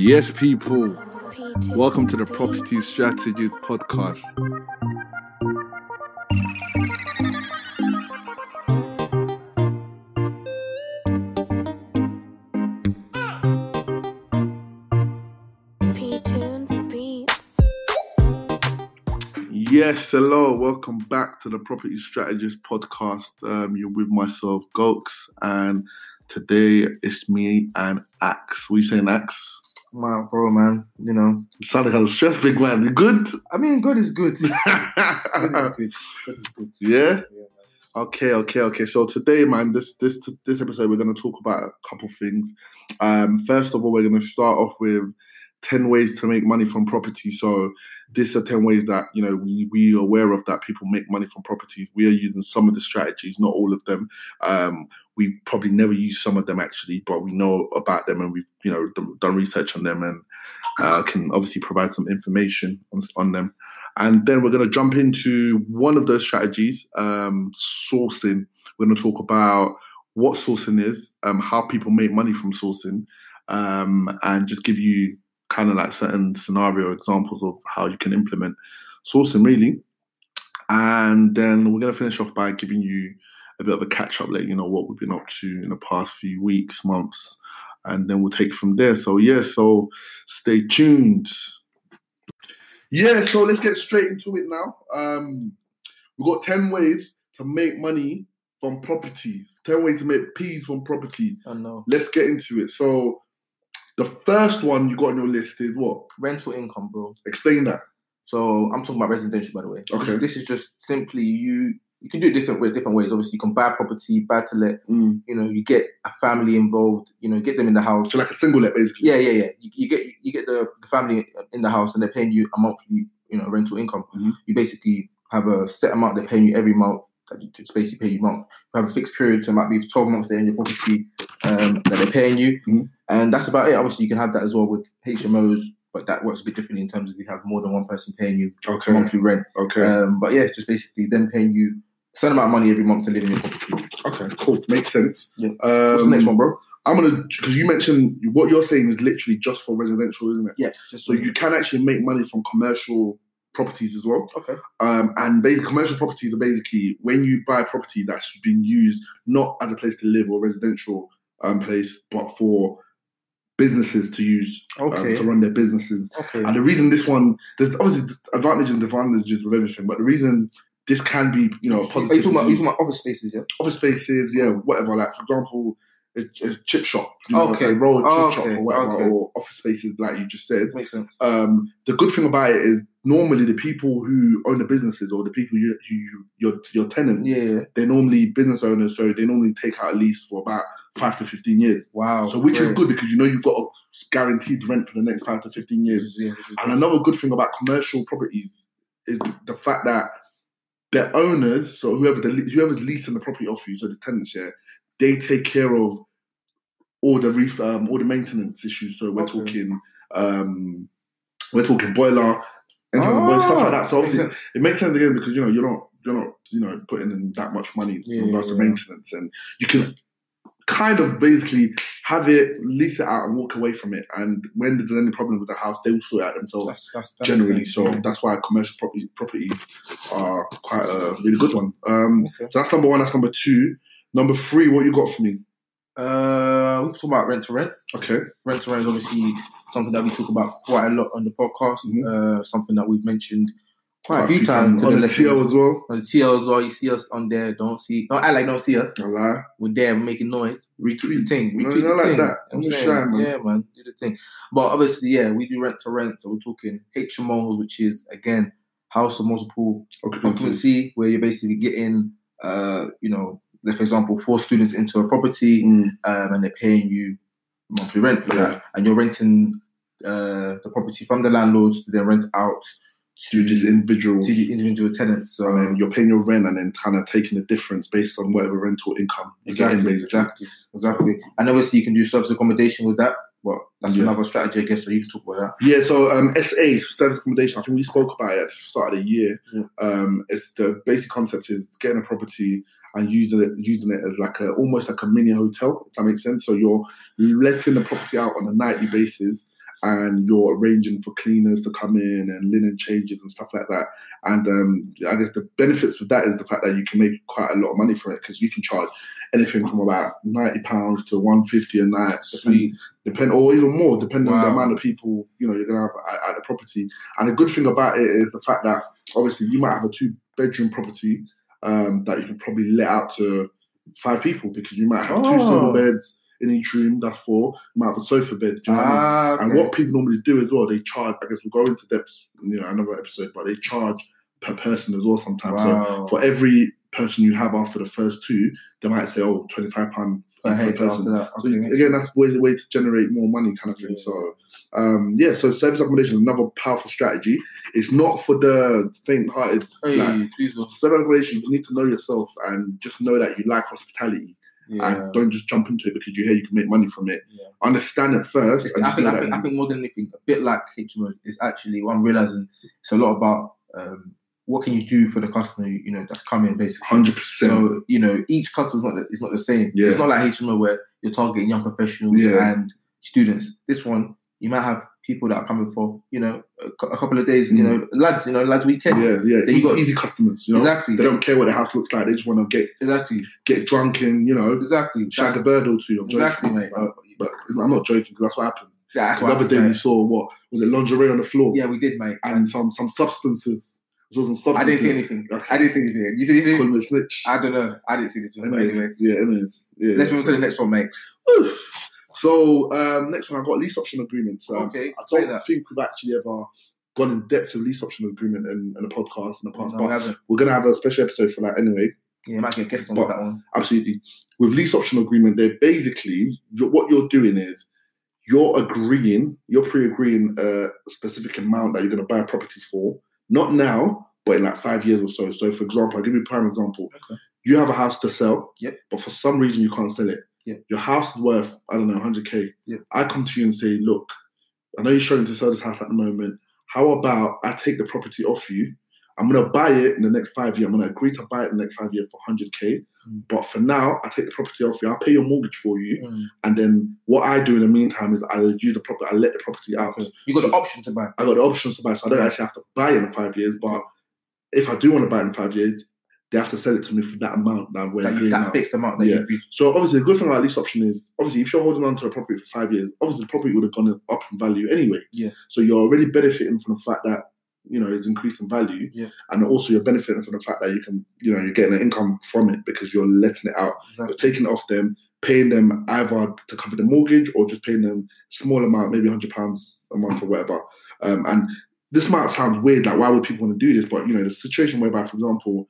Yes, people. Welcome to the Property Strategies Podcast. Yes, hello. Welcome back to the Property Strategist Podcast. Um, you're with myself, Gokes, and today it's me and Axe. We saying Axe? My bro, man. You know, You sound like a stressed big man. You good? I mean, good is good. good is good. Good is good. yeah. Yeah. Okay, okay, okay. So today, man, this this this episode, we're going to talk about a couple things. Um, first of all, we're going to start off with ten ways to make money from property. So these are ten ways that you know we we are aware of that people make money from properties. We are using some of the strategies, not all of them. Um, we probably never use some of them actually, but we know about them and we've you know done, done research on them and uh, can obviously provide some information on, on them. And then we're going to jump into one of those strategies, um, sourcing. We're going to talk about what sourcing is, um, how people make money from sourcing, um, and just give you kind of like certain scenario examples of how you can implement sourcing, really. And then we're going to finish off by giving you a bit of a catch up, letting you know what we've been up to in the past few weeks, months, and then we'll take from there. So, yeah, so stay tuned. Yeah, so let's get straight into it now. Um, we've got 10 ways to make money from property, 10 ways to make peas from property. I know. Let's get into it. So, the first one you got on your list is what? Rental income, bro. Explain that. So I'm talking about residential, by the way. Okay. This, this is just simply you. You can do it different way, different ways. Obviously, you can buy property, buy to let. Mm. You know, you get a family involved. You know, get them in the house. So, like a single let, basically. Yeah, yeah, yeah. You, you get you get the, the family in the house, and they're paying you a monthly, you know, rental income. Mhm. You basically have a set amount they're paying you every month. That you basically pay you month. You have a fixed period, so it might be twelve months they're in your property um, that they're paying you, Mhm. and that's about it. Obviously, you can have that as well with HMOs, but that works a bit differently in terms of you have more than one person paying you Okay. monthly rent. Okay. Um, but yeah, it's just basically them paying you a certain amount of money every month to live in your property. okay. Cool. Makes sense. Yeah. Um, What's the next one, bro? I'm gonna because you mentioned what you're saying is literally just for residential, isn't it? Yeah, So you can actually make money from commercial properties as well. okay. Um, and basically, commercial properties are basically when you buy a property that's been used not as a place to live or residential um, place, but for businesses to use um, to run their businesses. Okay. And the reason this one, there's obviously advantages and disadvantages with everything, but the reason this can be, you know, a Are positive. you talking about, you talking about office spaces? Yeah. office spaces, yeah, whatever. Like for example, a, a chip shop, you know, Okay. a roll chip Oh, shop or whatever, Okay. or office spaces, like you just said Makes sense. um, the good thing about it is normally the people who own the businesses or the people you, who you, your your tenants, Yeah. they're normally business owners, so they normally take out a lease for about five to fifteen years. Wow. So which is good because you know you've got a guaranteed rent for the next five to fifteen years. yeah, And another good thing about commercial properties is the fact that their owners, so whoever the whoever's leasing the property off you, so the tenants, yeah, they take care of all the ref, um, all the maintenance issues. So we're Okay. talking, um, we're talking boiler, and stuff like that. So Ah, makes it makes sense again because you know you're not you're not you know putting in that much money Yeah, in regards yeah, to maintenance, and you can kind of basically have it lease it out and walk away from it. And when there's any problem with the house, they will sort it out themselves That's, that's, that generally. sense, So yeah. that's why commercial property, properties are quite a really good one. Um, Okay. so that's number one. That's number two. Number three, what you got for me? Uh, we can talk about rent to rent. Okay. Rent to rent is obviously something that we talk about quite a lot on the podcast. Mhm. Uh, something that we've mentioned quite a few times. to on the the. TL as well. On the TL as well, you see us on there. Don't see, don't act like don't see us. No lie. We're there making noise. Retweet the thing. No, Retweet not the like thing. that. I'm saying? trying, man. Yeah, man. Do the thing. But obviously, yeah, we do rent to rent. So we're talking HMOs, which is again house of multiple Occupancy. occupancy, where you're basically getting, uh, you know, for example, four students into a property, Mm, um, and they're paying you monthly rent for Yeah. that, and you're renting uh, the property from the landlords to then rent out to just individuals. to the individual tenants. So you're paying your rent and then kind of taking the difference based on whatever rental income exactly, exactly, exactly. And obviously, you can do service accommodation with that. But that's Yeah. another strategy, I guess. So you can talk about that. Yeah, so um, SA service accommodation. I think we spoke about it at the start of the year. Yeah. Um, it's the basic concept is getting a property and using it using it as like a almost like a mini hotel. If that makes sense. So you're letting the property out on a nightly basis, and you're arranging for cleaners to come in and linen changes and stuff like that. And um, I guess the benefits with that is the fact that you can make quite a lot of money from it because you can charge anything from about ninety pounds to one fifty a night, Sweet. depend or even more, depending on the amount of people you know you're gonna have at, at the property. And the good thing about it is the fact that obviously you might have a two bedroom property um, that you can probably let out to five people because you might have two single beds in each room. That's four. You might have a sofa bed. Do you know what I mean? Ah, And what people normally do as well, they charge. I guess we'll go into depth, you know, another episode, but they charge per person as well sometimes. So for every person you have after the first two, they might say, "Oh, 25 pounds Per per person." that. So Okay, again, that's always a way to generate more money, kind of thing. Yeah. So, um, yeah. So service accommodation is another powerful strategy. It's not for the faint-hearted. Hey, like, service accommodation, you need to know yourself and just know that you like hospitality, Yeah. and don't just jump into it because you hear you can make money from it. Yeah. Understand it first. I think, I, think, I think more than anything, a bit like HMO is actually what I'm realizing. It's a lot about um, what can you do for the customer, you know, that's coming basically. Hundred percent. So you know, each customer is not the, is not the same. Yeah. It's not like HMO where you're targeting young professionals Yeah. and students. This one, you might have people that are coming for you know a, a couple of days. You Mm. know, lads, you know, lads weekend. Yeah, yeah. They Easy, got- easy customers. You know, Exactly. they don't care what the house looks like. They just want to get Exactly. get drunk and you know Exactly. shag a bird or two. I'm exactly, joking. mate. Uh, but I'm not joking because that's what happened. Yeah, that's the what other day we saw what was it lingerie on the floor Yeah, we did, mate. and some some substances. There was some I didn't see anything. Okay. I didn't see anything. You see anything? Call him a snitch. I don't know. I didn't see anything. Anyways, anyway, yeah, anyways, yeah. let's yeah. move on to the next one, mate. Oof. So um, next one, I got lease option agreements. Um, okay. I don't that. think we've actually ever gone in depth with lease option agreement in, in a podcast in the past, No, we but haven't. we're gonna have a special episode for that anyway. Yeah, you might get a guest on that one. Absolutely. With lease option agreement, they're basically what you're doing is you're agreeing, you're pre-agreeing a specific amount that you're going to buy a property for, not now, but in like five years or so. So, for example, I'll give you a prime example. Okay. You have a house to sell, Yep. but for some reason you can't sell it. Yep. Your house is worth, I don't know, 100k. Yep. I come to you and say, look, I know you're struggling to sell this house at the moment. How about I take the property off you? I'm going to buy it in the next five years. I'm going to agree to buy it in the next five years for 100k. But for now, I take the property off you. I'll pay your mortgage for you. Mm. And then what I do in the meantime is I use the property, I let the property out. Okay. You got the option to buy. I got the options to buy, so I don't actually have to buy it in five years. But if I do want to buy it in five years, they have to sell it to me for that amount that we're That you agreeing that now. fixed amount that Yeah. So obviously, the good thing about lease option is obviously if you're holding on to a property for five years, obviously the property would have gone up in value anyway. Yeah. So you're already benefiting from the fact that you know it's increasing value, Yeah. and also you're benefiting from the fact that you can you know you're getting an income from it because you're letting it out. Exactly. You're taking it off them, paying them either to cover the mortgage or just paying them small amount, maybe hundred pounds a month or whatever. Um, and this might sound weird, like why would people want to do this? But you know, the situation whereby, for example,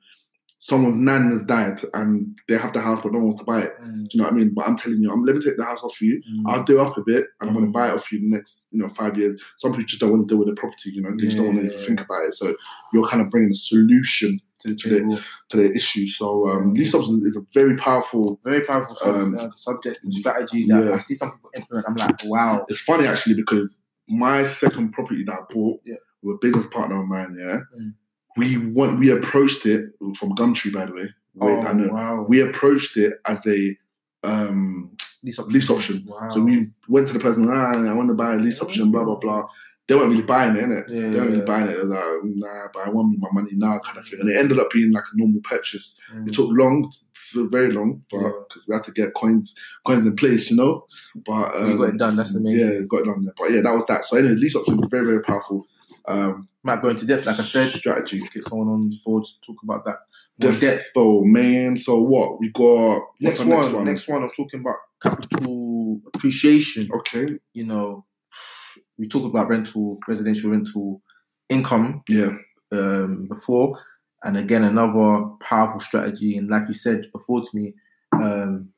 someone's nan has died and they have the house but no one wants to buy it. Mm. Do you know what I mean? But I'm telling you, I'm let me take the house off you. Mm. I'll do up a bit and I'm going Mm. to buy it off you the next, you know, five years. Some people just don't want to deal with the property, you know, they just don't want to Yeah. even think about it. So you're kind of bringing a solution to the to the- to the issue. So um, lease options is a very powerful. Very powerful Um, uh, subject and strategy that yeah. I see some people implement. I'm like, wow. It's funny actually because my second property that I bought Yeah. with a business partner of mine, yeah, Mm. We want we approached it from Gumtree, by the way. Wait, oh, I know. wow. We approached it as a um, lease option. lease option. Wow. So we went to the person, ah, I want to buy a lease option, blah blah blah. They weren't really buying it, innit? Yeah, they weren't really yeah. buying it. They're like, nah, but I want my money now, kind of thing. And it ended up being like a normal purchase. Mm. It took long, for very long, but Yeah. because we had to get coins, coins in place, you know. But um, you got it done. That's the main yeah, thing. got it done there. But yeah, that was that. So anyway, lease option was very, very powerful. Um, Might go into depth, like I said. strategy. Get someone on board to talk about that. More depth. Defo, man. So what we got? Next what's one, next one. I'm talking about capital appreciation. Okay. You know, we talked about rental, residential rental income Yeah. um, before, and again another powerful strategy. And like you said before to me, um,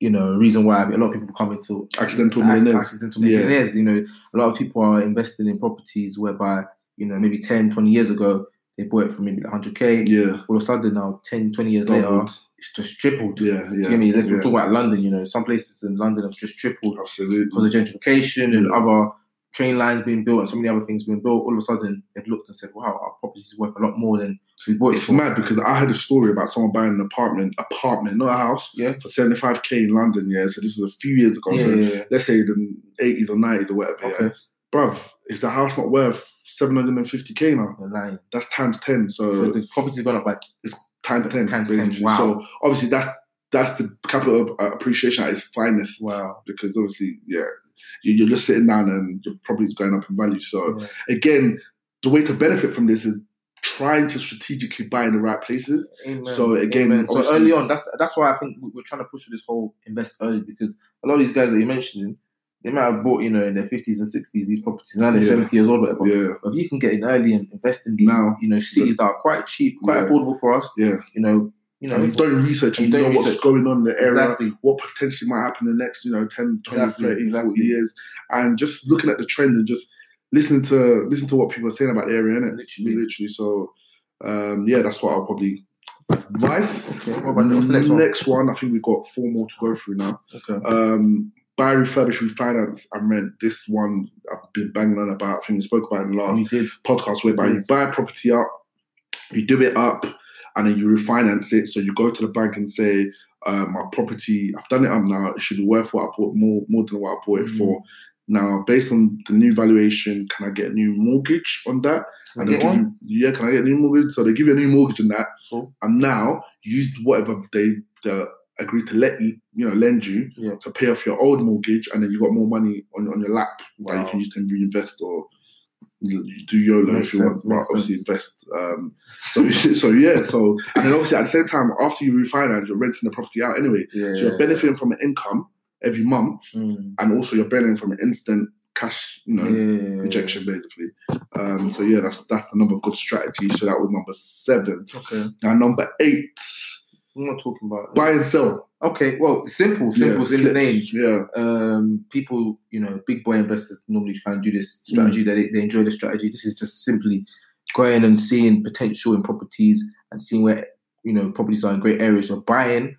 you know, reason why a lot of people come into Accidental millionaires. accidental Yeah. You know, a lot of people are investing in properties whereby you know maybe 10, 20 years ago they bought it for maybe 100k. Yeah. All of a sudden now, 10, 20 years later, it's just tripled. Yeah. Do you Yeah. get me? Let's yeah. talk about London. You know, some places in London have just tripled Absolutely. because of gentrification and Yeah. other train lines being built and so many other things being built. All of a sudden, they've looked and said, "Wow, our property is worth a lot more than we bought it It's for." mad because I had a story about someone buying an apartment, apartment, not a house, Yeah, for 75k in London. Yeah, so this was a few years ago. yeah, so yeah, yeah. let's say the 80s or 90s or whatever. Yeah. Okay. bruv, is the house not worth 750k now? Lying. That's times 10. So, So the property's gone up by it's times 10. Times 10, wow. So obviously that's that's the capital appreciation at its finest. wow. Because obviously, yeah, you're just sitting down and your property's going up in value. So Yeah. again, the way to benefit from this is trying to strategically buy in the right places. Amen. So again, Amen. so early on, that's that's why I think we- we're trying to push this whole invest early because a lot of these guys that you're mentioning, they might have bought you know in their fifties and sixties these properties. Now they're Yeah. seventy years old, whatever. Yeah, But if you can get in early and invest in these, Now. you know, cities that are quite cheap, quite Yeah. affordable for us. yeah. You know, you know, And you've done research and you know what's going on in the area, exactly. what potentially might happen in the next, you know, 10, 20, Exactly, 30, 40 years. And just looking at the trend and just listening to listen to what people are saying about the area, innit? Literally. Literally. So um, yeah, that's what I'll probably advise. Okay. What the next one? Next one, I think we've got four more to go through now. Okay. Um, buy, refurbish, refinance, and rent. This one I've been banging on about. I think we spoke about it in the last podcast whereby you buy a property up, you do it up, and then you refinance it. So you go to the bank and say, uh, "My property, I've done it up now. It should be worth what I bought more, more than what I bought it Mm. for." Now, based on the new valuation, can I get a new mortgage on that? Can And get they'll give one? You, yeah, can I get a new mortgage? So they give you a new mortgage on that, Cool. and now use whatever they uh, agree to let you, you know, lend you Yeah. to pay off your old mortgage, and then you got more money on on your lap that you can use to reinvest or do YOLO Makes if you sense, want, but obviously invest. Um, so so yeah, so and then obviously at the same time after you refinance, you're renting the property out anyway, Yeah. so you're benefiting from an income every month, Mm. and also you're benefiting from an instant cash, you know, Yeah. injection basically. Um, so yeah, that's that's another good strategy. So that was number seven. Okay. Now number eight, Am I talking about? buy and sell. Okay. Well, simple. Simple's Yeah, in the name. Yeah, um, people, you know, big boy investors normally try and do this strategy. Mm. That they, they enjoy the strategy. This is just simply going and seeing potential in properties and seeing where you know properties are in great areas. You're buying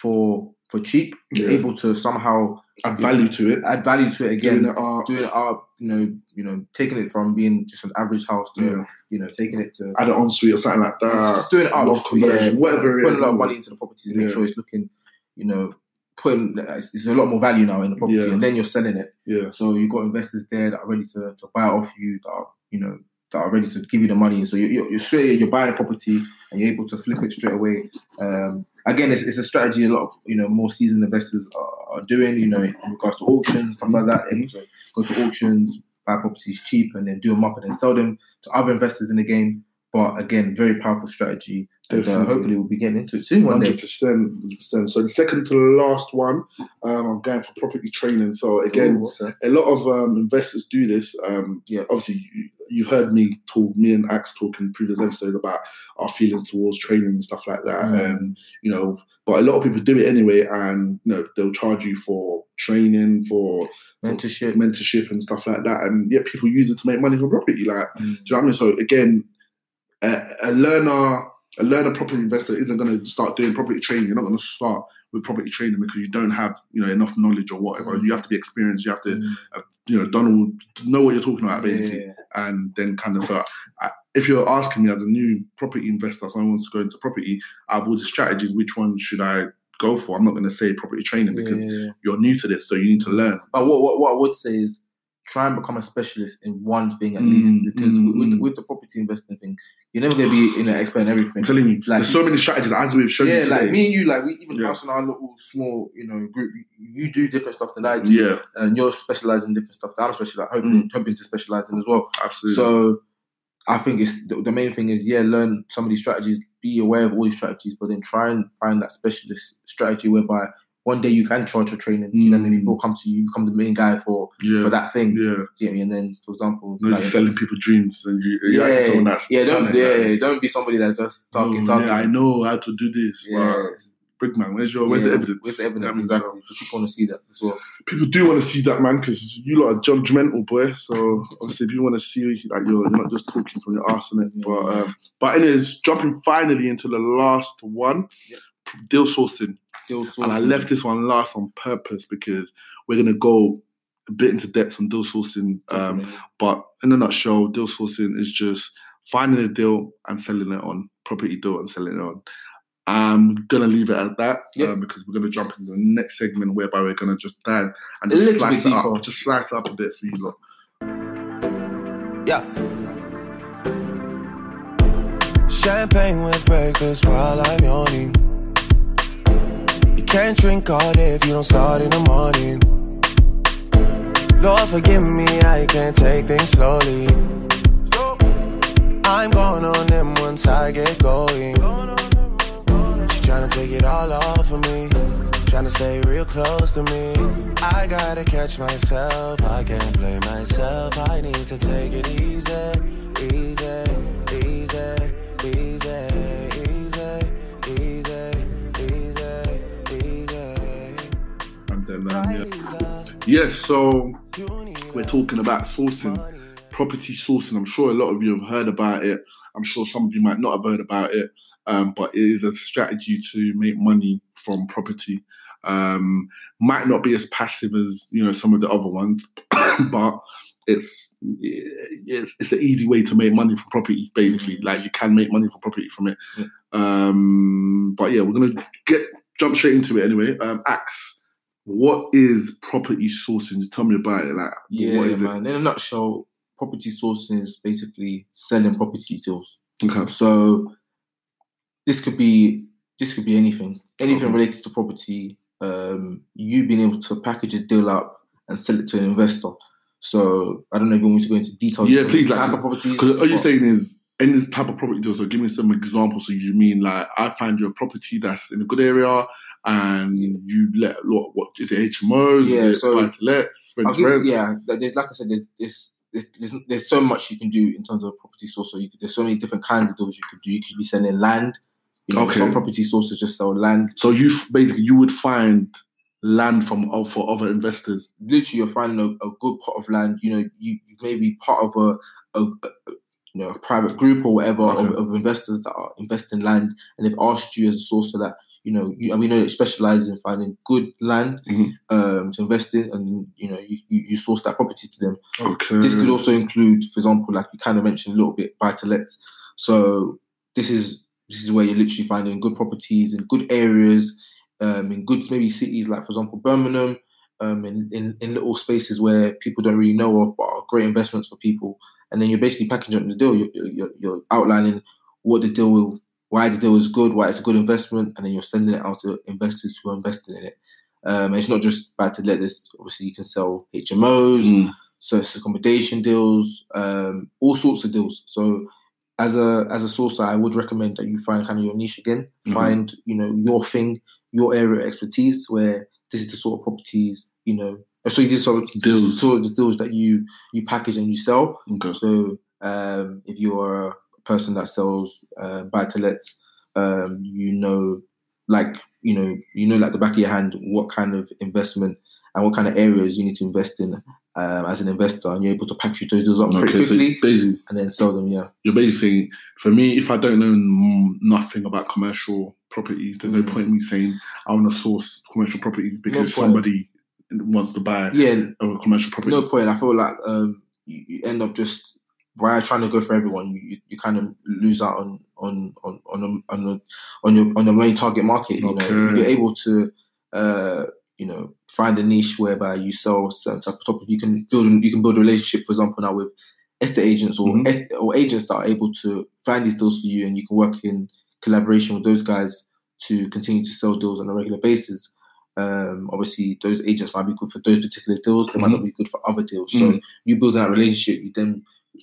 for for cheap. You're Yeah. able to somehow add value to it. add value to it again. Doing it up, Doing it up, you know, you know, taking it from being just an average house to, Yeah. you know, taking it to add an ensuite or something like that. just doing it up, loft conversion, whatever putting is. a lot of money into the properties, make Yeah. sure it's looking, you know, putting it's, a lot more value now in the property, Yeah. and then you're selling it. Yeah, So you've got investors there that are ready to, to buy off you, that are, you know, that are ready to give you the money. So you're, you're, you're straight, you're buying a property and you're able to flip it straight away. Um, again, it's, it's a strategy a lot of, you know, more seasoned investors are, doing, you know, in regards to auctions, stuff like that. Able go to auctions, buy properties cheap and then do them up and then sell them to other investors in the game. But again, very powerful strategy. And uh, hopefully we'll be getting into it soon one hundred percent, hundred percent. So the second to the last one, um, I'm going for property training. So again, Ooh, okay. a lot of um, investors do this. Um, Yeah. Obviously, you, you heard me talk, me and Axe talk in previous episodes about our feelings towards training and stuff like that. Mm. And you know, but a lot of people do it anyway, and you know, they'll charge you for training, for mentorship. mentorship and stuff like that. And yet, people use it to make money from property. Like, Mm. do you know what I mean? So again, a, a learner, a learner property investor isn't going to start doing property training. You're not going to start with property training because you don't have you know enough knowledge or whatever. Mm. You have to be experienced. You have to Mm. you know done all know what you're talking about basically, Yeah. and then kind of so. I, if you're asking me as a new property investor, someone wants to go into property, I have all the strategies, which one should I go for? I'm not going to say property training because yeah. you're new to this, so you need to learn. But what, what, what I would say is try and become a specialist in one thing at Mm, least, because mm, with, mm. with the property investing thing, you're never going to be you know expert in everything. I'm telling you, Like- there's so many strategies as we've shown Yeah, like me and you, like we even Yeah. us in our little small you know group, you, you do different stuff than I do, Yeah, and you're specializing in different stuff that I'm specializing, hoping, hoping to specialize in as well. absolutely. So I think it's the, the main thing is yeah, learn some of these strategies, be aware of all these strategies, but then try and find that specialist strategy whereby one day you can charge for training. You know, what I mean, Mm. people come to you, you become the main guy for yeah, for that thing. yeah. Do you get me? And then, for example, No, like- just selling people dreams, and you, you're yeah, that's yeah, don't, it, yeah, don't be somebody that just oh, talking, talking. Yeah, I know how to do this. Yeah, Wow. Big man, where's your where's yeah, the evidence? Where's the I evidence? mean, Exactly. Because people want to see that as well. People do want to see that, man, because you lot are judgmental, boy. So obviously, people want to see like you're, you're not just talking from your arse, innit? Yeah. But um, but anyways, jumping finally into the last one, Yep. deal sourcing. Deal And I left this one last on purpose because we're gonna go a bit into depth on deal sourcing. Um, but in a nutshell, deal sourcing is just finding a deal and selling it on property deal and selling it on. I'm gonna leave it at that Yep. um, because we're gonna jump into the next segment whereby we're gonna just dive and just little slice bit it up, just slice it up a bit for you lot. Yeah. Champagne with breakfast while I'm yawning. Can't drink all day if you don't start in the morning. Lord, forgive me, I can't take things slowly. I'm going on them once I get going. She's trying to take it all off of me. Trying to stay real close to me. I gotta catch myself. I can't blame myself. I need to take it easy, easy, easy, Yes, so we're talking about sourcing, property sourcing. I'm sure a lot of you have heard about it. I'm sure some of you might not have heard about it, um, but it is a strategy to make money from property. Um, might not be as passive as you know some of the other ones, but it's it's it's an easy way to make money from property. Basically, like you can make money from property from it. Yeah. Um, but yeah, we're gonna get jump straight into it anyway. Um, Axe, what is property sourcing? Just tell me about it. Like, Yeah, what is man. In a nutshell, property sourcing is basically selling property deals. Okay. So this could be this could be anything, anything Okay. related to property. Um, you being able to package a deal up and sell it to an investor. So I don't know if you want me to go into details. Yeah, please, like, properties. Because all you're saying is in this type of property deal. So give me some examples. So you mean like I find you a property that's in a good area, and you let what, what is it HMOs? Yeah, it so- lets, yeah, there's like I said, there's this. There's, there's so much you can do in terms of property source. So you could, there's so many different kinds of deals you could do. You could be selling land. You know, Okay. some property sources just sell land. So you basically you would find land from oh, for other investors. literally you're finding a, a good pot of land. You know, you you may be part of a, a, a you know a private group or whatever of, Okay. of investors that are investing land, and they've asked you as a source for that. You know, you, and we know that you specialize in finding good land Mhm. um, to invest in, and you know you, you, you source that property to them. Okay. This could also include, for example, like you kind of mentioned a little bit, buy to lets. So this is this is where you're literally finding good properties in good areas, um, in good maybe cities like for example Birmingham, um, in, in in little spaces where people don't really know of, but are great investments for people. And then you're basically packaging up the deal. You're, you're, you're outlining what the deal will, why the deal is good, why it's a good investment, and then you're sending it out to investors who are investing in it. Um, it's not just buy to let. This obviously you can sell HMOs, Mm. service accommodation deals, um, all sorts of deals. So as a as a sourcer, I would recommend that you find kind of your niche again. Mhm. Find you know your thing, your area of expertise, where this is the sort of properties you know. So these sort of Deals. sort of the deals that you you package and you sell. Okay. So um, if you're a person that sells uh, buy to lets, um, you know, like you know, you know, like the back of your hand, what kind of investment and what kind of areas you need to invest in um, as an investor, and you're able to package those deals up Okay. So quickly basically, and then sell them. Yeah, you're basically for me, if I don't know mm, nothing about commercial properties, there's no Mm. point in me saying I want to source commercial property because point. somebody wants to buy yeah. a commercial property. No point. I feel like um, you, you end up just by trying to go for everyone, you, you, you kind of lose out on on on on the, on, the, on your on the main target market. You know, if you're able to, uh, you know, find a niche whereby you sell certain type of topic, you can build you can build a relationship. For example, now with estate agents or Mhm. est- or agents that are able to find these deals for you, and you can work in collaboration with those guys to continue to sell deals on a regular basis. Um, obviously, those agents might be good for those particular deals. They might not be good for other deals. So Mhm. you build that relationship. You then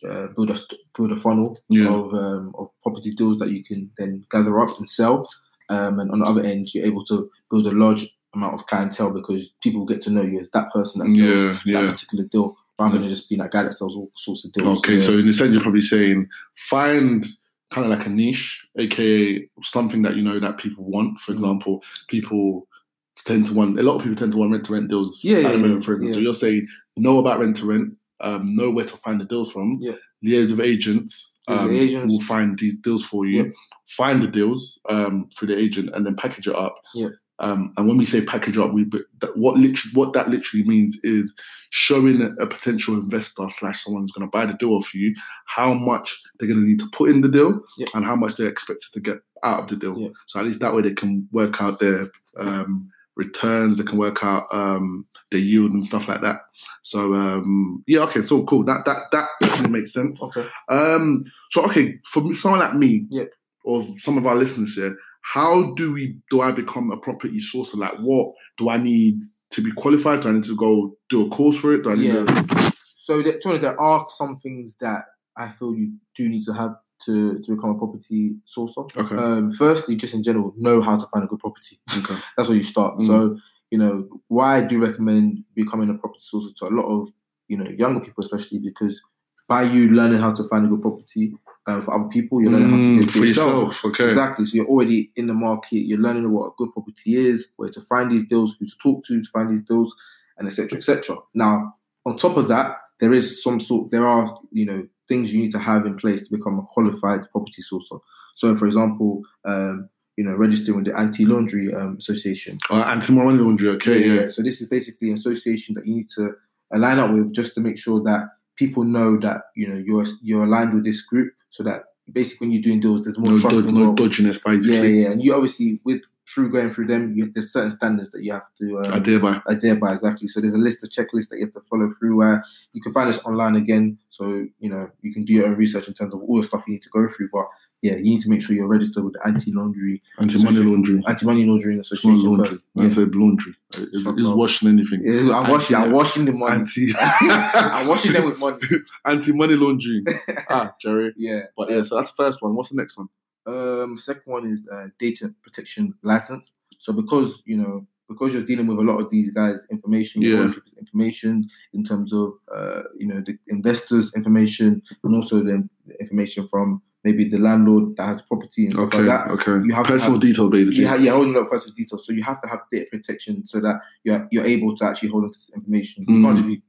uh, build a build a funnel Yeah. of um, of property deals that you can then gather up and sell. Um, and on the other end, you're able to build a large amount of clientele because people get to know you as that person that sells Yeah, that particular deal, rather Yeah. than just being that guy that sells all sorts of deals. Okay, Yeah. so in a sense, you're probably saying find kind of like a niche, aka something that you know that people want. For Mm. example, people tend to one. a lot of people tend to want rent to rent deals. Yeah, at yeah, the moment, yeah, for instance. So you're saying know about rent to rent, um, know where to find the deals from. Yeah. Liaise with agents. Um, with agents. will find these deals for you. Yeah. Find the deals um, through the agent and then package it up. Yeah. Um, and when we say package up, we that, what literally what that literally means is showing a, a potential investor slash someone who's going to buy the deal off you how much they're going to need to put in the deal and how much they're expected to get out of the deal. So at least that way they can work out their um, returns, they can work out um, their yield and stuff like that. So um, yeah, okay, so cool. That that that definitely makes sense. Okay. Um, so okay, for someone like me, Yeah. or some of our listeners here, how do we do I become a property sourcer? Like, what do I need to be qualified? Do I need to go do a course for it? Do I need Yeah. to, So there, to be honest, there are some things that I feel you do need to have to, to become a property sourcer. okay, Um, firstly, just in general, know how to find a good property. okay, That's where you start. Mm. So, you know, why I do recommend becoming a property sourcer to a lot of, you know, younger people, especially because by you learning how to find a good property um, for other people, you're learning how to do Mm, it for yourself. Okay, Exactly. So you're already in the market. You're learning what a good property is, where to find these deals, who to talk to to find these deals, and etc. etc. Now, on top of that, there is some sort. There are you know things you need to have in place to become a qualified property sourcer. So, for example, um, you know, registering with the Anti Laundry um, Association. uh, anti-money laundry. Okay, yeah, So this is basically an association that you need to align up with just to make sure that people know that you know you're you're aligned with this group, so that basically when you're doing deals, there's more no, trust dod- no dodginess, Yeah, yeah, and you obviously with through going through them, you, there's certain standards that you have to I um, dare by. adhere by exactly. So there's a list, of checklists that you have to follow through. Where you can find this online again, so you know you can do your own research in terms of all the stuff you need to go through. But yeah, you need to make sure you're registered with the anti laundry, Anti-money laundry. anti money laundering association laundry. first. I Yeah. said laundry. Shut it's washing anything. Yeah, I'm washing. I'm washing the money. Anti. I'm washing them with money. Anti-money laundering. ah, Jerry. Yeah. But yeah, so that's the first one. What's the next one? Um, second one is uh, data protection license. So because you know because you're dealing with a lot of these guys' information, Yeah. information in terms of uh, you know the investors' information and also the information from maybe the landlord that has property and stuff Okay, like that. okay. You have Personal have- details, basically. You ha- you're holding of personal details, so you have to have data protection so that you're you're able to actually hold on to this information. You Mm. can't just be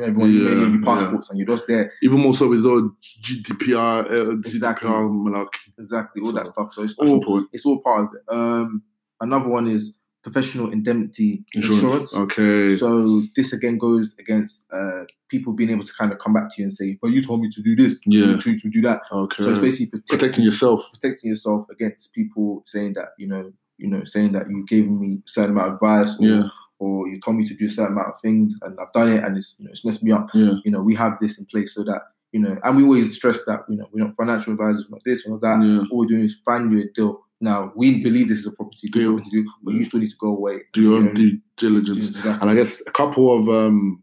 everyone Yeah, you yeah. passports and you're just there. Even more so with all GDPR, uh, Exactly. GDPR malarkey. Exactly, all that stuff. So it's all important. it's all part of it. Um, another one is professional indemnity Insurance. insurance. Okay. So this again goes against uh, people being able to kind of come back to you and say, "But you told me to do this, Yeah. you told me to do that." okay. So it's basically protecting, protecting yourself. protecting yourself against people saying that you know, you know, saying that you gave me a certain amount of advice, or, Yeah. Or you told me to do a certain amount of things, and I've done it, and it's you know, it's messed me up. Yeah. You know, we have this in place so that you know, and we always stress that you know, we're not financial advisors, we're not this, we're not that. Yeah. All we're doing is find you a deal. Now we believe this is a property Deal. property deal, but you still need to go away. Do your you own know, due diligence. Exactly. And I guess a couple of um,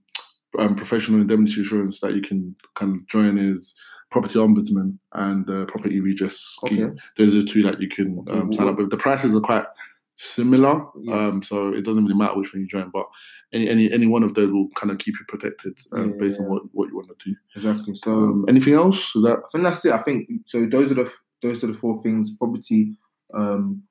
um, professional indemnity insurance that you can kind of join is property ombudsman and uh, property redress scheme. Okay. Those are two that you can Okay, um, sign up with. The prices are quite similar, Yeah. um, so it doesn't really matter which one you join, but any any any one of those will kind of keep you protected um, Yeah, based on what, what you want to do. Exactly. So Um, anything else? Is that I think that's it. I think so. Those are the those are the four things. Property. Um,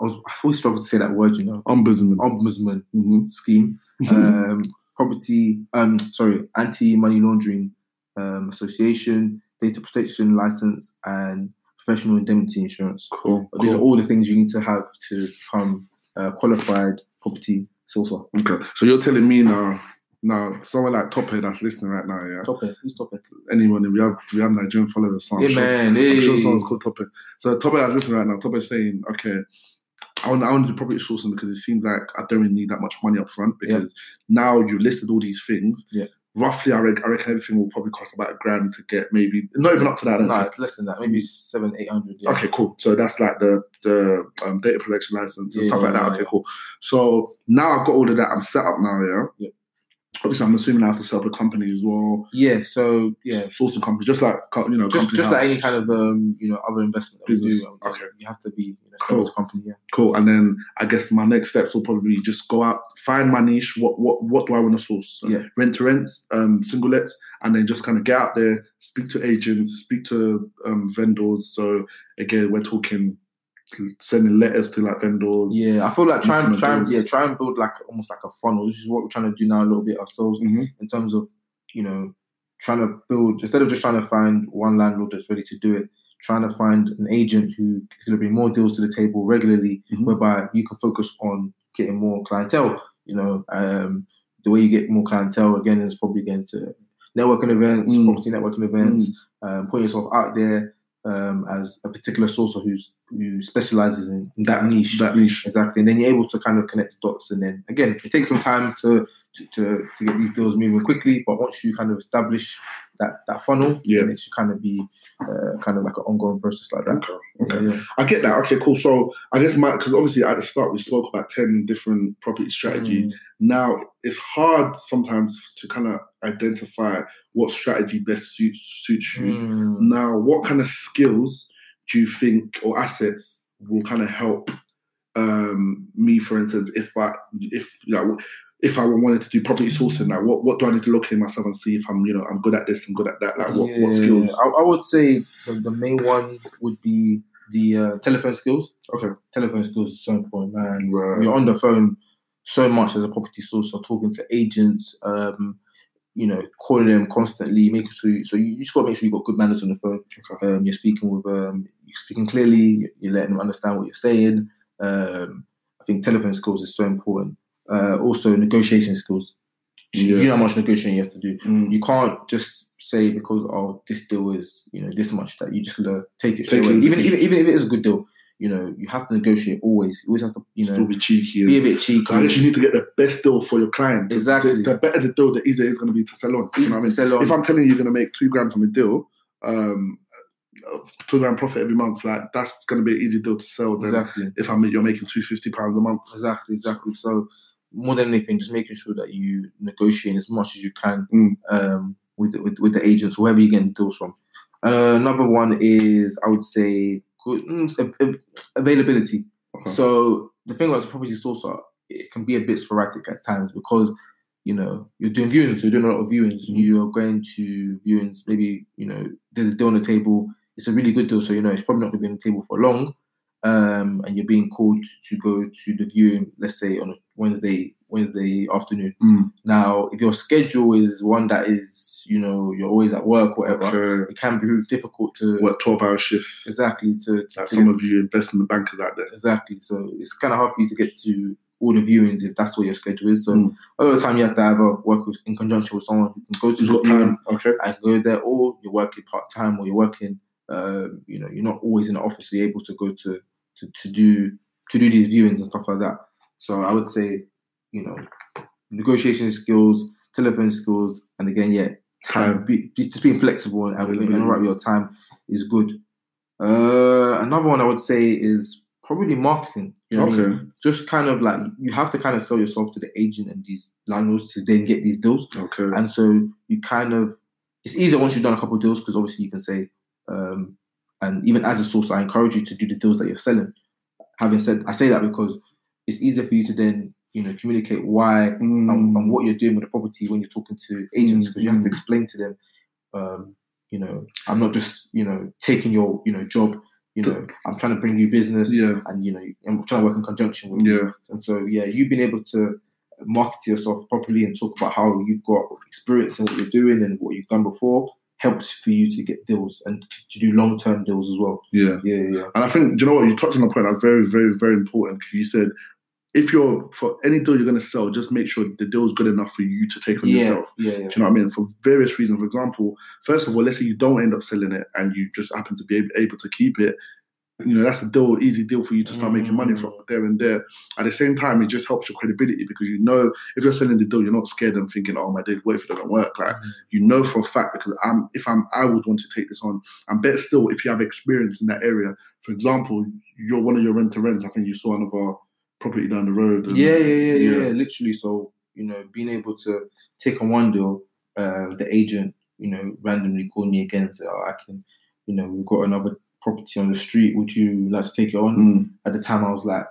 I, was, I always struggle to say that word. You know, ombudsman? ombudsman Mhm. scheme. Um, property. Um, sorry, anti money laundering um, association, data protection license, and professional indemnity insurance. Cool. These are all the things you need to have to become a qualified property sourcer. Okay. So you're telling me now, now someone like Tope that's listening right now, yeah. Tope. Who's Tope? anyone, we have we have Nigerian followers. So I'm Yeah, sure, man. I'm sure someone's called Tope. So Tope is listening right now. Tope is saying, okay, I want I want to do property sourcing because it seems like I don't really need that much money up front Yeah. because now you listed all these things. Yeah. Roughly, I, rec- I reckon everything will probably cost about a grand to get maybe not even up to that. No, think. it's less than that. Maybe seven, eight hundred. Yeah. Okay, cool. So that's like the the um, data protection license and Yeah, stuff like that. Okay, cool. So now I've got all of that. I'm set up now. Yeah. Obviously, I'm assuming I have to set up a company as well. Yeah. So yeah, Sourcing company, just like you know, just just like any kind of um, you know other investment that we Business. do. uh, Okay. You have to be you know, Cool. company. Yeah. Cool. And then I guess my next steps will probably be just go out, find my niche. What what what do I want to source? So Yeah. Rent to rents, um, single lets, and then just kind of get out there, speak to agents, speak to um, vendors. So again, we're talking sending letters to like vendors. Yeah, I feel like try and try and yeah try and build like almost like a funnel. This is what we're trying to do now a little bit ourselves Mhm. in terms of you know trying to build instead of just trying to find one landlord that's ready to do it. Trying to find an agent who is going to bring more deals to the table regularly, Mhm. whereby you can focus on getting more clientele. You know, um, the way you get more clientele again is probably going to networking events, Mm. property networking events, um, putting yourself out there um, as a particular sourcer who's who specializes in, that niche. That niche. Exactly, and then you're able to kind of connect the dots, and then again, it takes some time to to, to, to get these deals moving quickly. But once you kind of establish that that funnel, Yeah. then it should kind of be uh, kind of like an ongoing process like that. Okay. Okay. Yeah. I get that. Okay, cool. So I guess my because obviously at the start we spoke about ten different property strategy. Mm. Now it's hard sometimes to kind of identify what strategy best suits suits you. Mm. Now, what kind of skills do you think or assets will kind of help um, me, for instance, if I if know, if I wanted to do property sourcing now, what what do I need to look in myself and see if I'm you know I'm good at this, I'm good at that. Like what, what skills? I, I would say the, the main one would be the uh, telephone skills. Okay. Telephone skills is so important, man. Right. You're on the phone so much as a property source, or talking to agents, um, you know, calling them constantly, making sure. You, so you just got to make sure you got good manners on the phone. Okay. Um, you're speaking with, um, you're speaking clearly. You're letting them understand what you're saying. Um, I think telephone skills is so important. Uh, also, negotiation skills. You know how much negotiating you have to do Mm. you can't just say because oh this deal is you know this much that you just gonna take it straight Take away. Even, even even if it is a good deal, you know you have to negotiate always. You always have to you Still know be cheeky. be a bit cheeky. I guess you need to get the best deal for your client. Exactly. The, the better the deal, the easier it's going to be to sell on. You know I mean? sell on. If I'm telling you you're going to make two grand from a deal, um, uh, two grand profit every month, like that's going to be an easy deal to sell. Then exactly, if I'm you're making two fifty pounds a month. exactly, exactly. So more than anything, just making sure that you negotiate as much as you can Mm. um, with, the, with with the agents, whoever you're getting deals from. Uh, another one is I would say good mm, av- av- availability. Okay. So the thing about property source, uh, it can be a bit sporadic at times because you know you're doing viewings, you're doing a lot of viewings. Mhm. You're going to viewings. Maybe you know there's a deal on the table. It's a really good deal, so you know it's probably not going to be on the table for long. Um, and you're being called to go to the viewing, let's say on a Wednesday Wednesday afternoon. Mm. Now, if your schedule is one that is, you know, you're always at work, whatever, Okay. it can be difficult to work twelve hour shifts? exactly to, to, Like some of you investment bankers out there. Exactly. So it's kind of hard for you to get to all the viewings if that's what your schedule is. So Mm. a lot of the time you have to either work with, in conjunction with someone who can go to the viewing time. Okay. and go there, or you're working part time, or you're working. Uh, you know, you're not always in the office. So you're able to go to, to to do to do these viewings and stuff like that. So I would say, you know, negotiation skills, telephone skills, and again, yeah, Time. Be, just being flexible and, and, and right with your time is good. Uh, another one I would say is probably marketing. You know what I mean? Okay. Just kind of like you have to kind of sell yourself to the agent and these landlords to then get these deals. Okay. And so you kind of it's easier once you've done a couple of deals because obviously you can say, um, and even as a source, I encourage you to do the deals that you're selling. Having said, I say that because it's easier for you to then you know communicate why Mm. and, and what you're doing with the property when you're talking to agents because you have to Mm. explain to them, um, you know, I'm not just you know taking your you know job. You know, I'm trying to bring you business, Yeah. and you know, I'm trying to work in conjunction with you. Yeah. And so, yeah, you've been able to market yourself properly and talk about how you've got experience in what you're doing and what you've done before helps for you to get deals and to, do long term deals as well. Yeah. Yeah, yeah. And I think, do you know what? You touched on a point that's very, very, very important. 'cause You said if you're, for any deal you're going to sell, just make sure the deal's good enough for you to take on Yeah, yourself. yeah, yeah. Do you know what I mean? For various reasons. For example, first of all, let's say you don't end up selling it and you just happen to be able, able to keep it. You know, that's a deal, easy deal for you to start making money from there and there. At the same time, it just helps your credibility because you know if you're selling the deal, you're not scared and thinking, "Oh my days, what if it doesn't work?" Like you know for a fact because I'm if I'm I would want to take this on. And better still, if you have experience in that area. For example, you're one of your rent to rents. I think you saw another property down the road. and- Yeah, yeah, yeah, yeah, Yeah. yeah, literally. So, you know, being able to take on one deal, uh, the agent, you know, randomly called me again and said, Oh, I can, you know, we've got another property on the street. Would you like to take it on? Mm, At the time, I was like,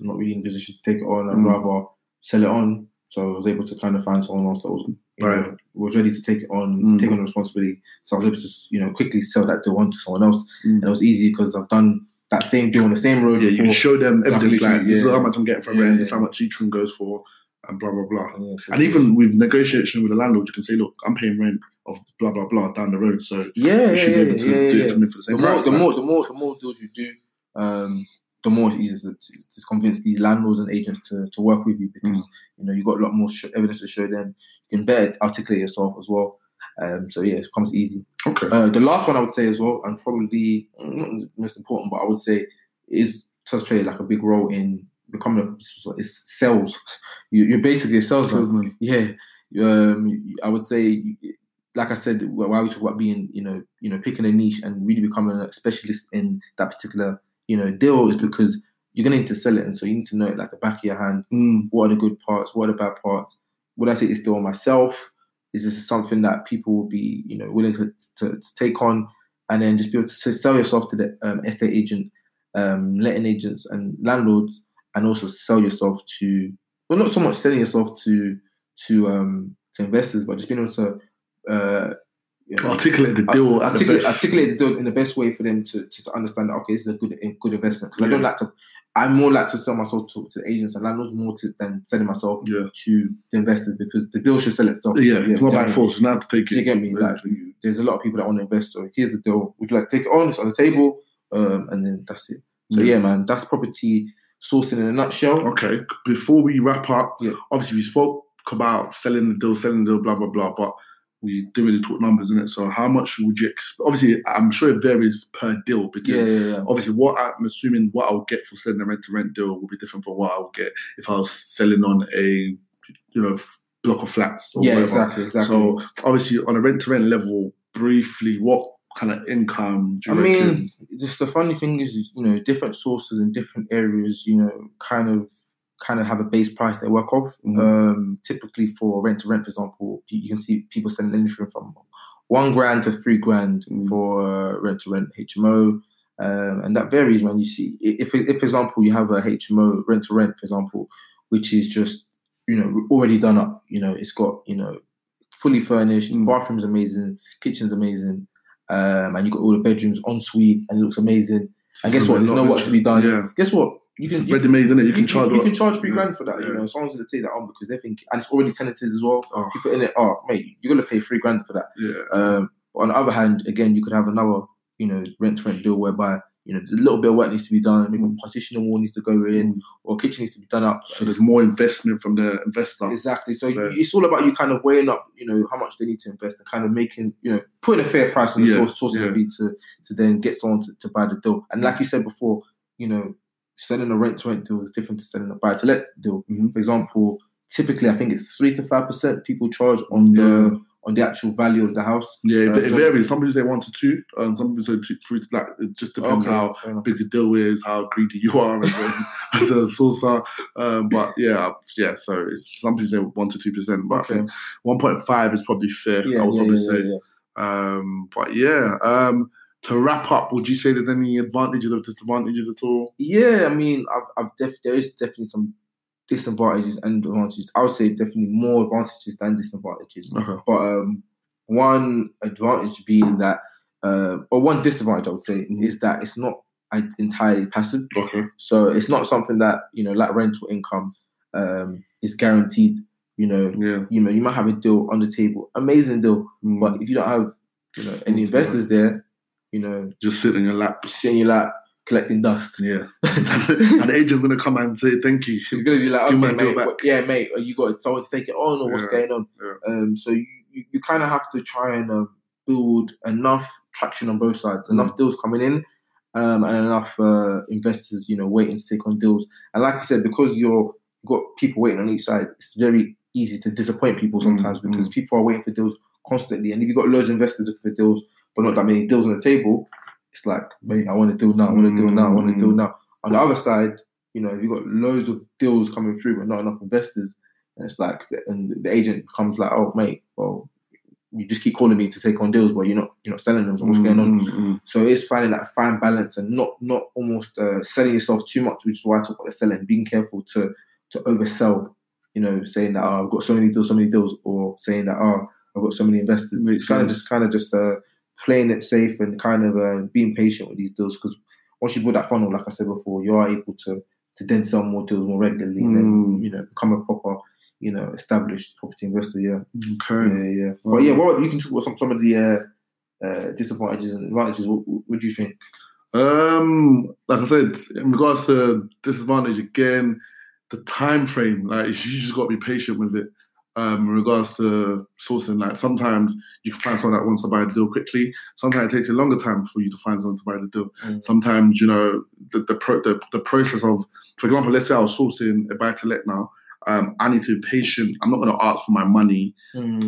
I'm not really in a position to take it on. I'd Mm. rather sell it on. So I was able to kind of find someone else that was, you Right. know, was ready to take it on, Mm. take on the responsibility. So I was able to, you know, quickly sell that deal on to someone else. Mm. And it was easy because I've done that same deal on the same road yeah, you before. can show them So evidence like literally- this is how much I'm getting for Yeah, rent, this is how much each room goes for, and blah blah blah. Yeah, And even with negotiation with the landlord, you can say, look, I'm paying rent of blah blah blah down the road, so yeah, you should yeah, be able to yeah, do it for me for the the more, price. the like- more, the more, the more deals you do, um, the more it's easier to, to convince these landlords and agents to, to work with you because Mm. you know you got a lot more sh- evidence to show them. You can better articulate yourself as well. Um, so yeah, it comes easy. Okay. Uh, the last one I would say as well, and probably not the most important, but I would say is does play like a big role in becoming a it's sales. You, you're basically a salesman. Salesman. Yeah, um, I would say like I said, why we talk about being, you know, you know, picking a niche and really becoming a specialist in that particular, you know, deal is because you're gonna need to sell it, and so you need to know it like the back of your hand. Mm. What are the good parts? What are the bad parts? Would I take this deal on myself? Is this something that people will be, you know, willing to, to, to take on, and then just be able to sell yourself to the um, estate agent, um, letting agents and landlords, and also sell yourself to, well, not so much selling yourself to to um, to investors, but just being able to uh, you know, Articulate the deal. at the articulate, the deal in the best way for them to, to, to understand that okay, this is a good a good investment. Because I don't like to. I'm more like to sell myself to, to agents and landlords more to, than selling myself Yeah. to the investors because the deal should sell itself. Yeah, it's not by force. You have to take Do you get me? Like, there's a lot of people that want to invest. So here's the deal. Would you like to take it on? It's on the table, um, and then that's it. So Yeah. yeah, man, that's property sourcing in a nutshell. Okay, before we wrap up, Yeah. obviously we spoke about selling the deal, selling the deal, blah blah blah, but we didn't really talk numbers in it. So how much would you? Obviously, I'm sure it varies per deal because Yeah, yeah, yeah. obviously what I'm assuming what I'll get for selling a rent to rent deal will be different from what I'll get if I was selling on a you know block of flats. Or Yeah, whatever. exactly, exactly. So obviously on a rent to rent level, briefly, what kind of income I mean, just the funny thing is, you know, different sources in different areas, you know, kind of kind of have a base price they work off. Mhm. Um, typically for rent to rent, for example, you, you can see people selling anything from one grand to three grand Mhm. for uh, rent to rent HMO. Um, and that varies when you see if, if, for example, you have a HMO rent to rent, for example, which is just you know already done up. You know, it's got you know fully furnished, Mm. bathroom's amazing, kitchen's amazing, um, and you got all the bedrooms en suite, and it looks amazing. And guess So what? There's no work to be done. Yeah, Guess what? You can ready made, innit? You can charge. you can charge three Yeah. grand for that. You know, someone's gonna take that on because they think, and it's already tenanted as well. Oh, You put in it, oh mate, you're gonna pay three grand for that. yeah. Um, but on the other hand, again, you could have another, you know, rent to rent deal whereby you know there's a little bit of work needs to be done. Maybe partition wall needs to go in, Mm. or kitchen needs to be done up. So there's more investment from the investor. Exactly. So So- it's all about you kind of weighing up, you know, how much they need to invest and kind of making, you know, putting a fair price on the Yeah, source, sourcing yeah. fee to to then get someone to, to buy the deal. And like you said before, you know, selling a rent to rent deal is different to selling a buy to let deal. Mhm. For example, typically I think it's three to five percent people charge on the Yeah. On the actual value of the house. Yeah, it, Uh, it varies. Some people say one to two, and some people say two, three to like. It just depends how big the deal is, how greedy you are as a, as a sourcer. Um, but yeah, yeah. So it's, some people say one to two percent, but I Okay. think one point five is probably fair. Yeah, I would yeah, probably yeah, say. yeah. Um, but yeah. Um, to wrap up, would you say there's any advantages or disadvantages at all? Yeah, I mean, I've, I've def- there is definitely some disadvantages and advantages. I would say definitely more advantages than disadvantages. Okay. But um, one advantage being that, uh, or one disadvantage I would say Mhm. is that it's not entirely passive. Okay. So it's not something that you know, like rental income, um, is guaranteed. You know, Yeah. you know, you might have a deal on the table, amazing deal, Mm. but if you don't have, you know, any investors there, you know, just sit in your lap. sitting your lap collecting dust. Yeah. and the agent's gonna come and say thank you. He's gonna be like, okay, mate, what- yeah, mate, are you got someone to take it on, or what's Yeah, going on? yeah. Um, so you, you, you kind of have to try and um, build enough traction on both sides, Mm. enough deals coming in, um, and enough uh, investors, you know, waiting to take on deals. And like I said, because you're you've got people waiting on each side, it's very easy to disappoint people sometimes Mm, because people are waiting for deals constantly. And if you've got loads of investors looking for deals, but not that many deals on the table, it's like, mate, I want to deal now, I want to deal now, I want to deal Mm. now. On the other side, you know, you've got loads of deals coming through but not enough investors, and it's like, and the agent becomes like, oh, mate, well, you just keep calling me to take on deals, but you're not, you're not selling them. So what's going on? Mm, mm, mm. So it's finding that fine balance and not, not almost uh, selling yourself too much, which is why I talk about the selling. Being careful to, to oversell. You know, saying that oh, I've got so many deals, so many deals, or saying that oh, I've got so many investors. Makes it's kind of just, kind of just uh, playing it safe and kind of uh, being patient with these deals because once you build that funnel, like I said before, you are able to to then sell more deals more regularly and then Mm. you know become a proper you know established property investor. Yeah, Okay. yeah, yeah. But yeah, what you can talk about some some of the uh, uh, disadvantages and advantages. What, what do you think? Um, like I said, in regards to disadvantage again, the time frame, like you just got to be patient with it. Um, in regards to sourcing, like sometimes you can find someone that wants to buy the deal quickly. Sometimes it takes a longer time for you to find someone to buy the deal. Mm. Sometimes you know the the, pro, the the process of, for example, let's say I was sourcing a buy to let now. Um, I need to be patient. I'm not going to ask for my money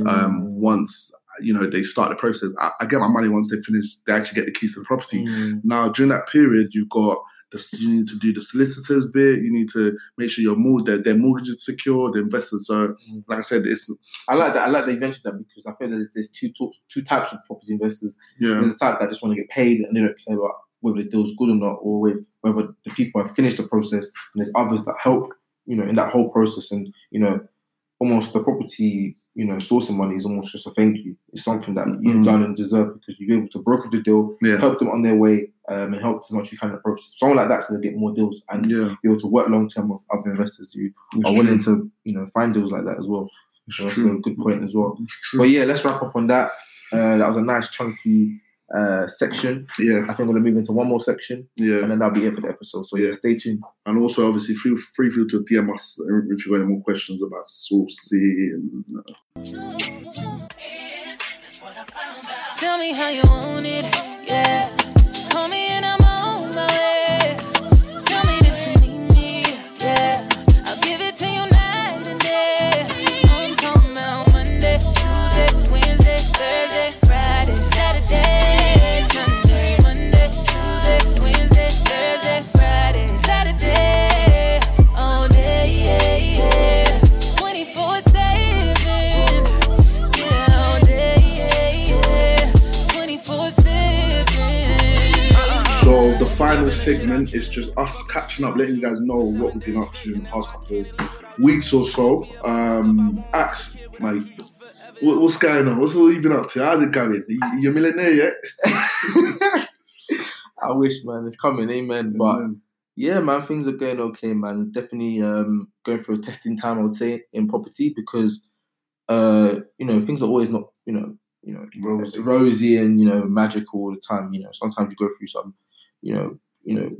um, once you know, they start the process. I, I get my money once they finish. They actually get the keys to the property. Mm. Now during that period, you've got the, you need to do the solicitors bit. You need to make sure your mor- their, their mortgage is secure. The investors. So, Mm. like I said, it's I like that. I like that you mentioned that because I feel that there's, there's two talks, two types of property investors. yeah, There's a type that just want to get paid and they don't care about whether the deal's good or not, or with whether the people have finished the process. And there's others that help, you know, in that whole process. And you know, almost the property, you know, sourcing money is almost just a thank you. It's something that you've Mm. done and deserve because you've been able to broker the deal, yeah, help them on their way, um, and help as much as you can in the process. Someone like that's going to get more deals and yeah. be able to work long term with other investors who It's are willing true. to, you know, find deals like that as well. So that's a good point as well. But yeah, let's wrap up on that. Uh, that was a nice chunky uh, section. yeah, I think we're gonna move into one more section, yeah. and then that'll be it for the episode. So yeah, Yeah. stay tuned. And also, obviously, feel free feel to DM us if you've got any more questions about sourcing and uh, Tell me how you want it, yeah. Segment is just us catching up, letting you guys know what we've been up to in the past couple of weeks or so. Um, Axe, mate, what, what's going on? What's all you been up to? How's it going? You, you a millionaire yet? I wish, man, it's coming, amen. But yeah, man, things are going okay, man. Definitely um, going through a testing time, I would say, in property because uh, you know things are always not, you know, you know, Rosy. rosy and you know magical all the time. You know, sometimes you go through some, you know, you know,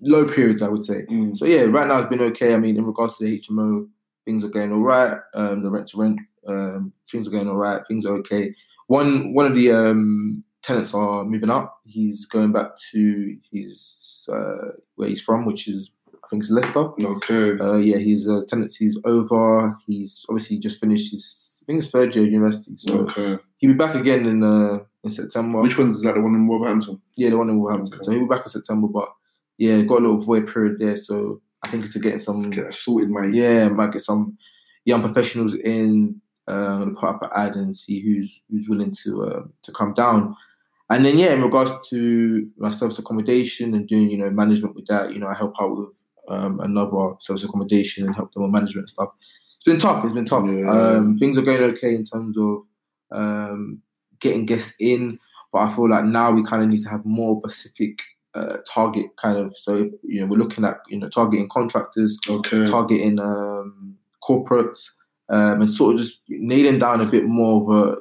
low periods, I would say. Mm. So yeah, right now it's been okay. I mean, in regards to the HMO, things are going all right. Um, the rent to rent, um, things are going all right. Things are okay. One one of the um, tenants are moving up. He's going back to his uh, where he's from, which is I think it's Leicester. Okay. Uh, yeah, his uh, tenancy's over. He's obviously just finished his I think his third year of university, so Okay. he'll be back again in uh, in September. Which one is that? The one in Wolverhampton? Yeah, the one in Wolverhampton. Okay. So he'll be back in September, but yeah, got a little void period there. So I think it's to get some Let's get sorted, mate. yeah, might get some young professionals in. Uh, I'm gonna put up an ad and see who's who's willing to uh, to come down. And then yeah, in regards to my service accommodation and doing you know management with that, you know I help out with um, another service accommodation and help them with management stuff. It's been tough. It's been tough. Yeah. Um, things are going okay in terms of um, getting guests in, but I feel like now we kind of need to have more specific uh, target kind of. So you know we're looking at you know targeting contractors Okay. targeting um, corporates um, and sort of just nailing down a bit more of a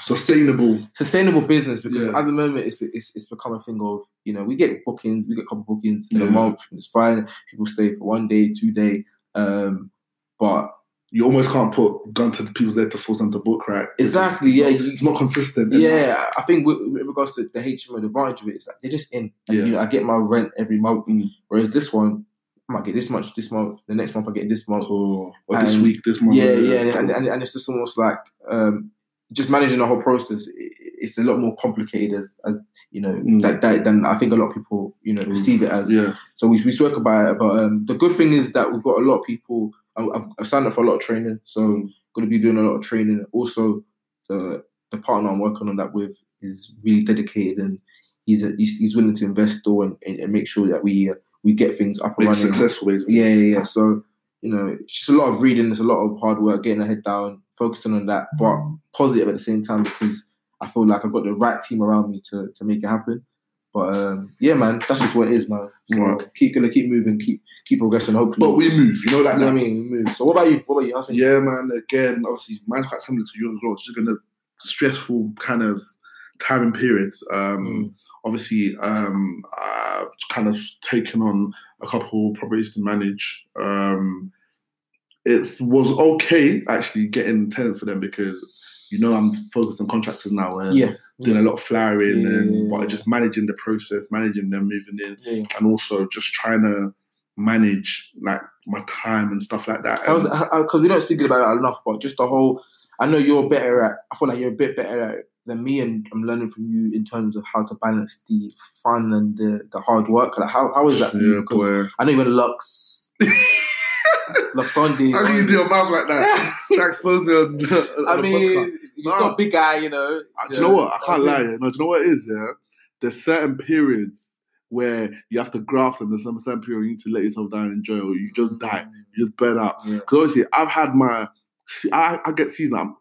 Sustainable. sustainable business because Yeah. at the moment it's, it's it's become a thing of you know we get bookings we get a couple bookings in Yeah. a month and it's fine people stay for one day two day um, but You almost can't put gun to the people's head to force them to book, right? Exactly, It's yeah, Not, you- it's not consistent. yeah I think with, with regards to the HMO the advantage of it is that they're just in and, Yeah. you know I get my rent every month Mm. whereas this one I might get this much this month the next month I get this month Cool. Or this week, this month. yeah, yeah, and, cool. and, and, and it's just almost like um, just managing the whole process. It's a lot more complicated as, as you know Mm. that, that than I think a lot of people you know receive it as. yeah. So we we spoke about it, but um, the good thing is that we've got a lot of people. I've, I've signed up for a lot of training, so going to be doing a lot of training. Also, the the partner I'm working on that with is really dedicated and he's a, he's, he's willing to invest still and, and, and make sure that we uh, we get things up and Make running. successful. Yeah, yeah, yeah. So, you know, it's just a lot of reading, it's a lot of hard work, getting the head down, focusing on that, but positive at the same time because I feel like I've got the right team around me to, to make it happen. But um, yeah, man, that's just what it is, man. So Right. keep gonna keep moving, keep keep progressing. Hopefully, But we move, you know that. you know what I mean. We move. So what about you? What about you? How's? Yeah, man. Again, obviously, mine's quite similar to yours as well. It's just been a stressful kind of tiring period. Um, Mm. Obviously, um, I've kind of taken on a couple properties to manage. Um, it was okay actually getting tenants for them because you know I'm focused on contractors now and yeah, doing a lot of flyering Yeah, and but just managing the process, managing them moving in, yeah. and also just trying to manage like my time and stuff like that. Because we don't speak about it enough, but just the whole I know you're better at. I feel like you're a bit better at than me, and I'm learning from you in terms of how to balance the fun and the, the hard work. Like, how how is that? Yeah, Because boy. I know to Lux, Lux Sunday. How can you do your mouth like that? That exposed me on, on I mean, so Nah. big guy, you know. Uh, Do you know what? I can't lie. No, do you know what it is? Yeah, there's certain periods where you have to graft, and there's some certain period you need to let yourself down and enjoy, or you just die, you just burn out. Yeah. Because obviously, I've had my, I, I get seasons. I'm,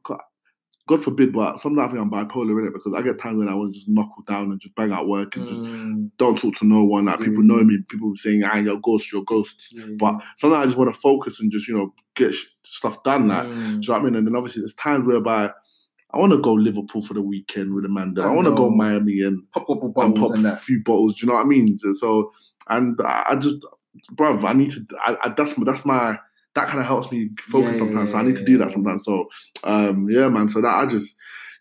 God forbid, but sometimes I think I'm bipolar in it because I get times when I want to just knuckle down and just bang out work and just Mm, don't talk to no one. Like Yeah. people know me, people saying, "Ah, you're a ghost, you're a ghost." yeah, But sometimes I just want to focus and just you know get stuff done. Like, Mm. do you know what I mean? And then obviously, there's times whereby I want to go Liverpool for the weekend with Amanda. I, I want to go. Miami and, pop up and pop and a few bottles. Do you know what I mean? So, and I, just, bruv, I need to. I, I, that's my- that's my that kind of helps me focus Yeah, sometimes. So I yeah, need to do yeah. that sometimes. So, um, yeah, man. So that I just,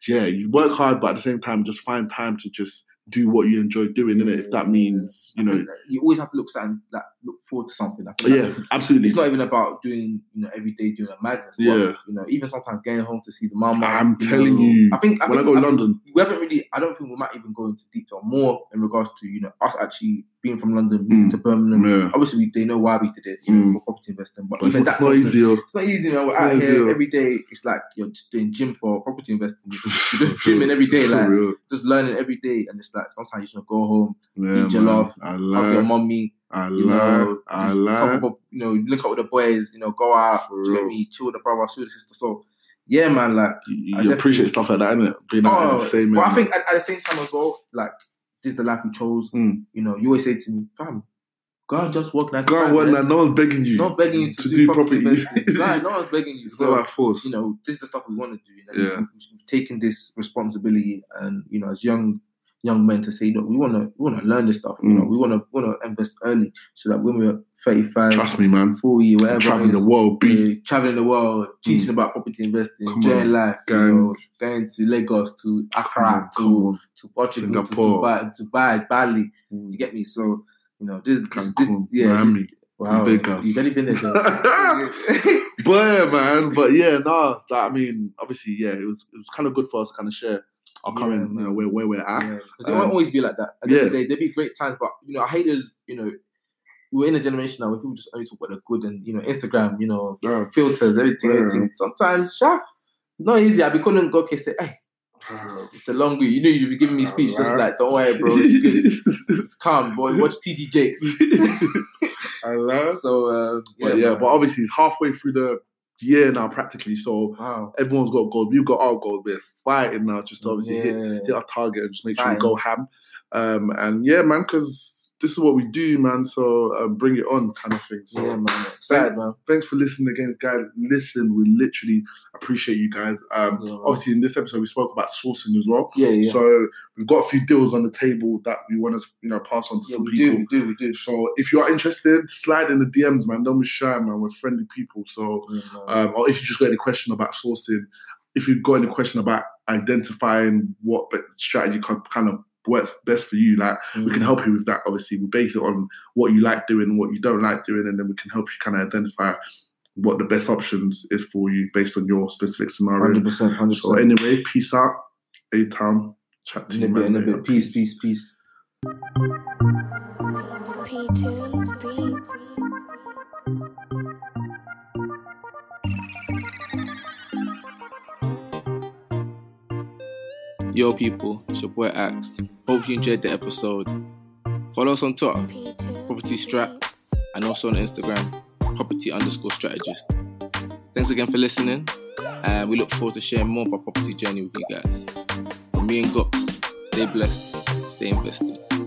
yeah, you work hard, but at the same time, just find time to just do what you enjoy doing, innit? If that means, you know, you always have to look something that look forward to something. I yeah, absolutely. it's not even about doing you know every day doing a madness. but, Yeah. you know, even sometimes getting home to see the mama. I'm you telling know. you, I think I when I think, go to London, we haven't really. I don't think we might even go into detail more in regards to you know us actually being from London, moving Mm. to Birmingham. yeah, Obviously, we, they know why we did it, you know, Mm. for property investing. But but even not- that it's not easy. It's not easy, man. We're It's out here every day. It's like you're just doing gym for property investing. You're just, you're just gymming every day, like just learning every day. And it's like sometimes you just go home, Yeah, eat your man. love, I hug your mommy, I you lie. know, I couple you know, link up with the boys, you know, go out, do you me, chill with the brother, chill with the sister. So, yeah, man, like, You, I you appreciate stuff like that, innit? Being oh, the same. but I think at, at the same time as well, like, this is the life we chose. Mm. You know, you always say to me, fam, go and just work nine to Go on, five, one, man. man. No one's begging you. No one's begging you to, do, property, investing. Right, no one's begging you. it's So, not force. you know, this is the stuff we want to do. You know, Yeah. we've, we've taken this responsibility, and you know, as young young men, to say, look, we want to we want to learn this stuff. You know, Mm. we want to want to invest early, so that when we're thirty five, Trust me, man. forty, whatever, Traveling the world, be uh, traveling the world, teaching about property investing, enjoying life, you know, going to Lagos, to Accra, to to Portugal, Singapore. to Dubai, Dubai, Bali. You get me? So you know, this, this, this yeah, Miami. this, wow, Vegas. you've been there. But yeah, man. But yeah, no. I mean, obviously, yeah, it was it was kind of good for us to kind of share our Yeah, current, you know, where where we're at. Yeah, because it Um, won't always be like that. At the yeah. day, there'll be great times, but you know, haters, you know, we're in a generation now where people just only talk about the good and you know, Instagram, you know, Yeah. filters, everything, Yeah. everything. Sometimes, sure, it's not easy. I be calling go okay, say, hey, it's a long week. You know, you'd be giving me speech, just like, don't worry, bro, it's good. It's calm, boy. Watch TD Jakes. I love. so, um, yeah, But yeah, but obviously it's halfway through the year now, practically. So wow. everyone's got goals. We've got our goals. We're fighting now, just to obviously hit, Yeah. hit our target and just make sure we go ham. Um, and yeah, man, because this is what we do, man. So uh, bring it on, kind of thing. So Yeah, man. Excited, man. thanks for listening again, guys. Listen, we literally appreciate you guys. Um, Yeah, obviously, in this episode, we spoke about sourcing as well. Yeah, yeah. So we've got a few deals on the table that we want to, you know, pass on to yeah, some we people. do, we do, we do. So if you are interested, slide in the DMs, man. Don't be shy, man. We're friendly people. So, Yeah, man. um, or if you just got any question about sourcing, if you've got any question about identifying what strategy kind of works best for you, like we can Mm. help you with that. Obviously, we base it on what you like doing, what you don't like doing, and then we can help you kind of identify what the best options is for you based on your specific scenario. Hundred percent, hundred So anyway, peace out. A town. Chat to In you, a bit, in a bit. later. Peace, peace, peace. P2's beats. Yo, people, it's your boy Axe. Hope you enjoyed the episode. Follow us on Twitter P2's Property Strat. and also on Instagram, property underscore strategist. Thanks again for listening, and we look forward to sharing more of our property journey with you guys. From me and Gox, stay blessed, stay invested.